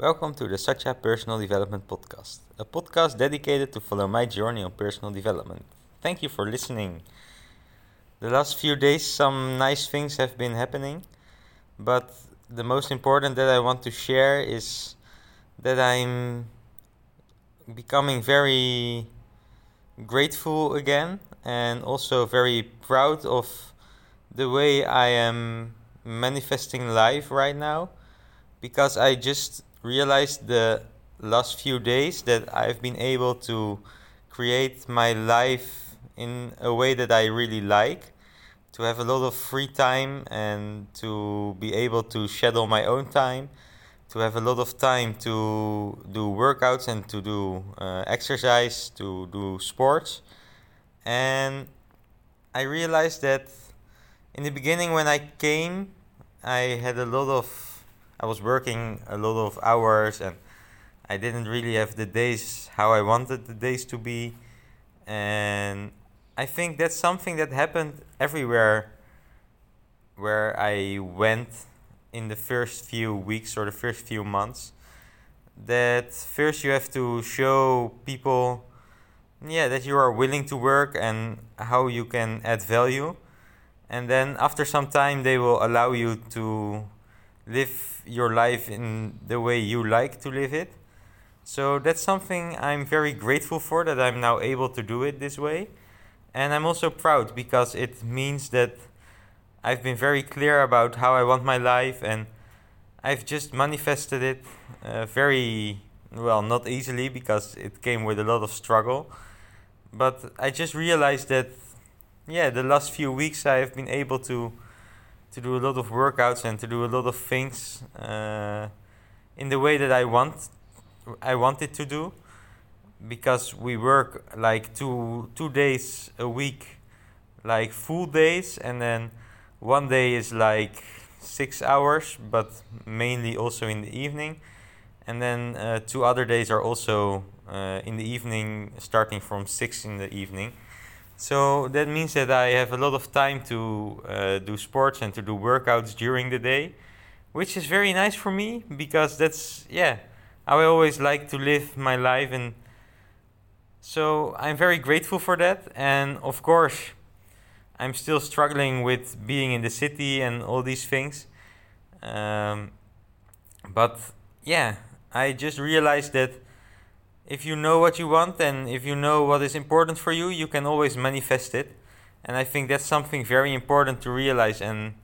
Welcome to the Satya Personal Development Podcast, a podcast dedicated to follow my journey on personal development. Thank you for listening. The last few days, some nice things have been happening, but the most important that I want to share is that I'm becoming very grateful again and also very proud of the way I am manifesting life right now because I just realized the last few days that I've been able to create my life in a way that I really like, to have a lot of free time and to be able to schedule my own time, to have a lot of time to do workouts and to do uh, exercise, to do sports. And I realized that in the beginning when I came, I had a lot of I was working a lot of hours and I didn't really have the days how I wanted the days to be. And I think that's something that happened everywhere where I went in the first few weeks or the first few months. That first you have to show people yeah that you are willing to work and how you can add value and then after some time they will allow you to live your life in the way you like to live it. So that's something I'm very grateful for that I'm now able to do it this way. And I'm also proud because it means that I've been very clear about how I want my life and I've just manifested it uh, very well, not easily because it came with a lot of struggle. But I just realized that, yeah, the last few weeks I have been able to to do a lot of workouts and to do a lot of things uh, in the way that I want I wanted to do because we work like two two days a week like full days and then one day is like six hours but mainly also in the evening. And then uh, two other days are also uh, in the evening starting from six in the evening so that means that I have a lot of time to uh, do sports and to do workouts during the day, which is very nice for me because that's, yeah, how I always like to live my life. And so I'm very grateful for that. And of course, I'm still struggling with being in the city and all these things. Um, but yeah, I just realized that if you know what you want and if you know what is important for you, you can always manifest it. And I think that's something very important to realize and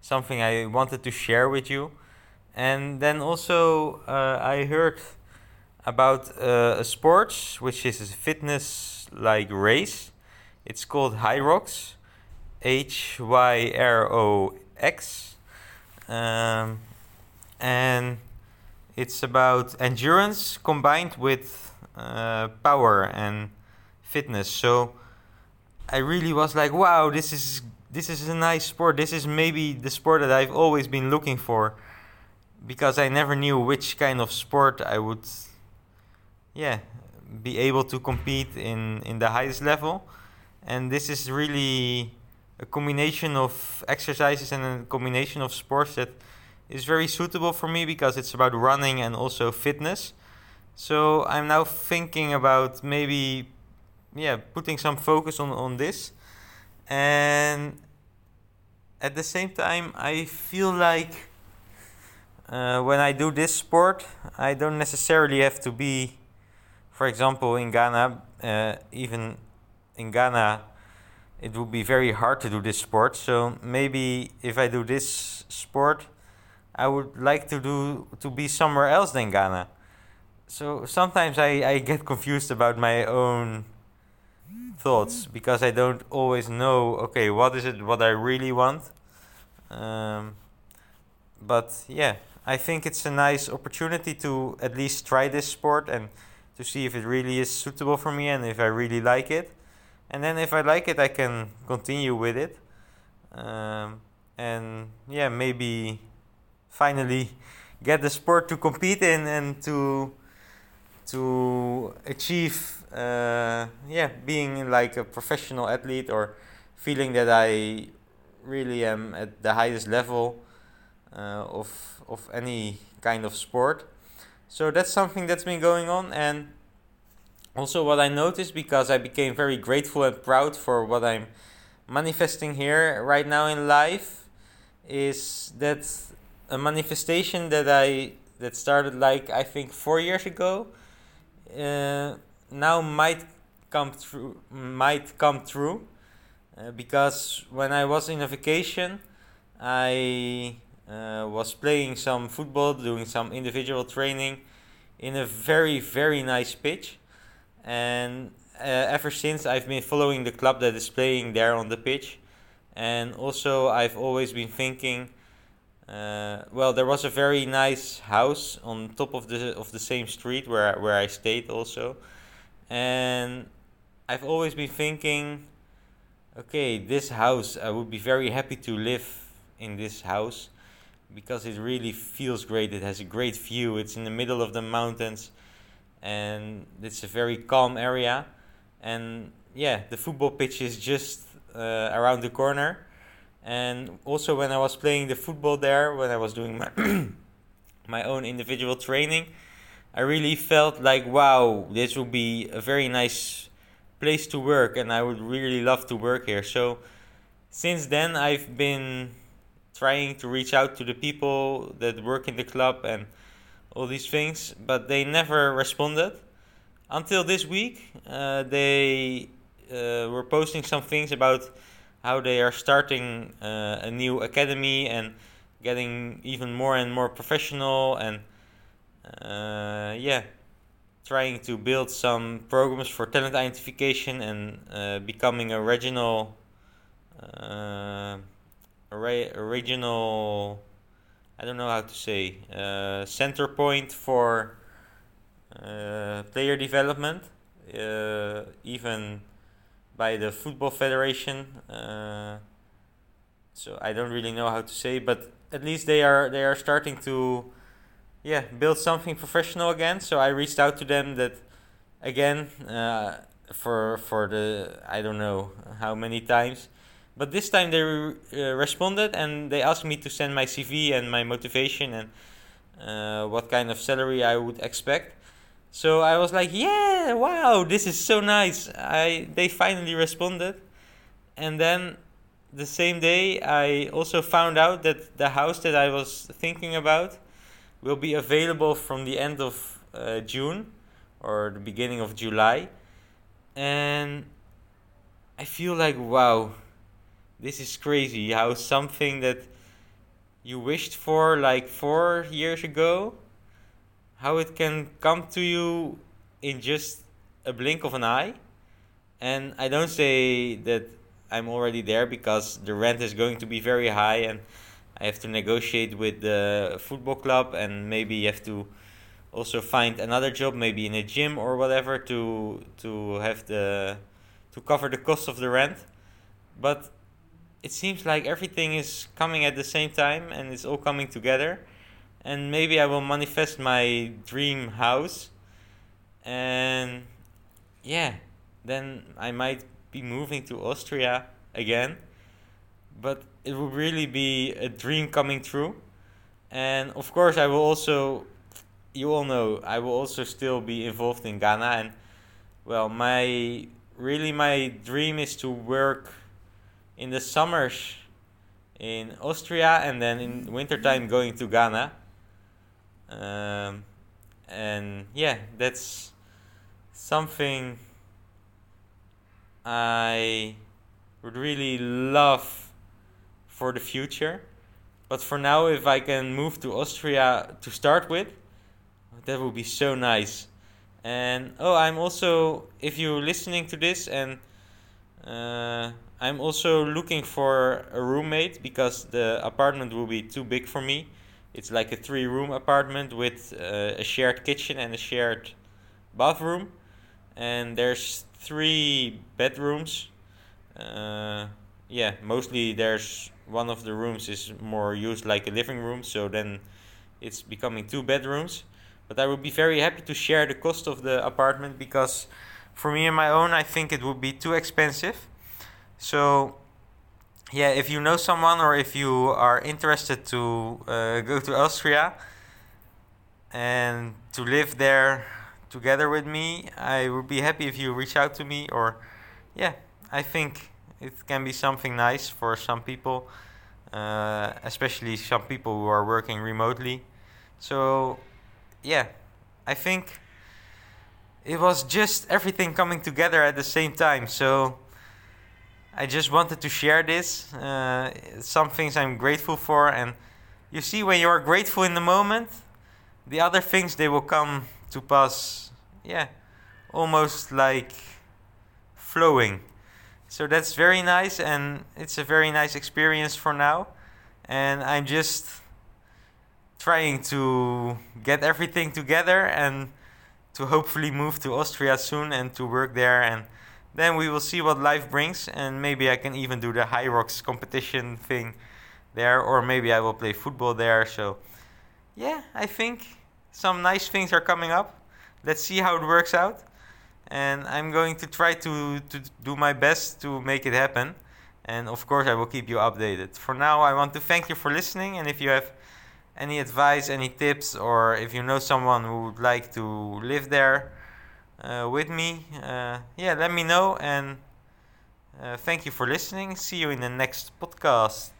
something I wanted to share with you. And then also, uh, I heard about uh, a sport which is a fitness like race. It's called Hyrox, H Y R O X. Um, and it's about endurance combined with uh, power and fitness. So I really was like, wow, this is this is a nice sport. This is maybe the sport that I've always been looking for because I never knew which kind of sport I would yeah, be able to compete in in the highest level. And this is really a combination of exercises and a combination of sports that is very suitable for me because it's about running and also fitness. So I'm now thinking about maybe, yeah, putting some focus on, on this. And at the same time, I feel like uh, when I do this sport, I don't necessarily have to be, for example, in Ghana, uh, even in Ghana, it would be very hard to do this sport. So maybe if I do this sport, I would like to do to be somewhere else than Ghana. So sometimes I, I get confused about my own thoughts because I don't always know okay what is it what I really want? Um, but yeah I think it's a nice opportunity to at least try this sport and to see if it really is suitable for me and if I really like it. And then if I like it I can continue with it. Um, and yeah maybe finally get the sport to compete in and to to achieve uh, yeah being like a professional athlete or feeling that I really am at the highest level uh, of of any kind of sport. So that's something that's been going on, and also what I noticed because I became very grateful and proud for what I'm manifesting here right now in life is that a manifestation that I that started like I think four years ago uh, now might come through might come through uh, because when I was in a vacation I uh, was playing some football doing some individual training in a very very nice pitch. And uh, ever since I've been following the club that is playing there on the pitch. And also I've always been thinking uh, well, there was a very nice house on top of the of the same street where where I stayed also, and I've always been thinking, okay, this house I would be very happy to live in this house because it really feels great. It has a great view. It's in the middle of the mountains, and it's a very calm area, and yeah, the football pitch is just uh, around the corner and also when I was playing the football there, when I was doing my my own individual training, I really felt like wow, this would be a very nice place to work, and I would really love to work here. So since then, I've been trying to reach out to the people that work in the club and all these things, but they never responded. Until this week, uh, they uh, were posting some things about how they are starting uh, a new academy and getting even more and more professional and uh, yeah trying to build some programs for talent identification and uh, becoming a regional uh, a, re- a, regional I don't know how to say uh, center point for uh, player development even by the football federation. Uh, so I don't really know how to say, but at least they are they are starting to, yeah, build something professional again. So I reached out to them that, again, uh, for for the I don't know how many times, but this time they re- uh, responded and they asked me to send my CV and my motivation and uh, what kind of salary I would expect. So I was like, yeah, wow, this is so nice. I they finally responded. And then the same day I also found out that the house that I was thinking about will be available from the end of uh, June or the beginning of July. And I feel like wow, this is crazy how something that you wished for like 4 years ago how it can come to you in just a blink of an eye. And I don't say that I'm already there because the rent is going to be very high and I have to negotiate with the football club and maybe you have to also find another job maybe in a gym or whatever to to have the to cover the cost of the rent but it seems like everything is coming at the same time and it's all coming together and maybe I will manifest my dream house. And yeah then I might be moving to Austria again. But it will really be a dream coming true. And of course I will also you all know I will also still be involved in Ghana. And well my really my dream is to work in the summers in Austria and then in wintertime going to Ghana um, and yeah, that's something I would really love for the future. But for now, if I can move to Austria to start with, that would be so nice. And oh, I'm also, if you're listening to this, and uh, I'm also looking for a roommate because the apartment will be too big for me. It's like a three room apartment with uh, a shared kitchen and a shared bathroom. And there's three bedrooms. Uh, yeah, mostly there's one of the rooms is more used like a living room, so then it's becoming two bedrooms. But I would be very happy to share the cost of the apartment because for me and my own, I think it would be too expensive. So yeah, if you know someone or if you are interested to uh, go to Austria, and to live there together with me. I would be happy if you reach out to me or yeah, I think it can be something nice for some people, uh, especially some people who are working remotely. So yeah, I think it was just everything coming together at the same time. So I just wanted to share this. Uh, some things I'm grateful for, and you see, when you are grateful in the moment, the other things they will come to pass. Yeah, almost like flowing. So that's very nice, and it's a very nice experience for now. And I'm just trying to get everything together and to hopefully move to Austria soon and to work there and then we will see what life brings and maybe I can even do the Hyrox competition thing there or maybe I will play football there. So yeah I think some nice things are coming up. Let's see how it works out. And I'm going to try to, to do my best to make it happen. And of course I will keep you updated. For now I want to thank you for listening. And if you have any advice, any tips, or if you know someone who would like to live there with me, uh, yeah, let me know. And uh, thank you for listening. See you in the next podcast.